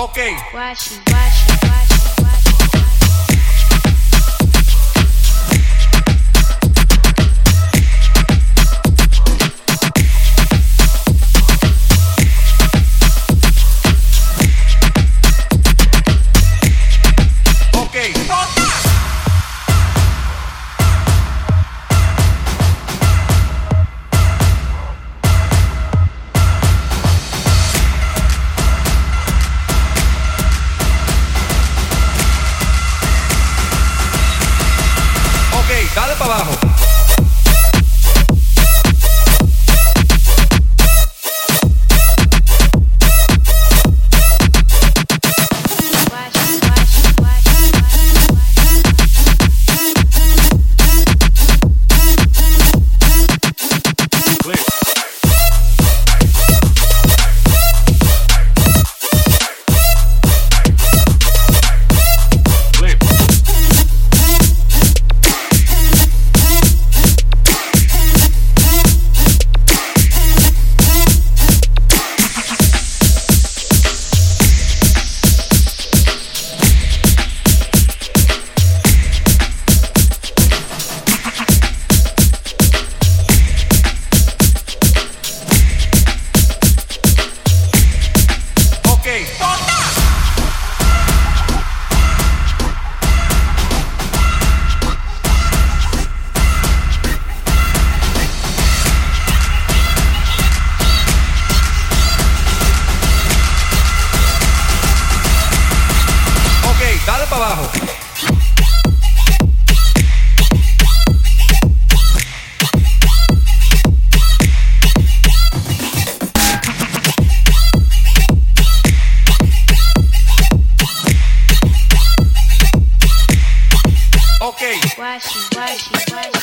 Okay. Watch it, watch. Dale para abajo. Ok, dale para abajo. Ok. Washi,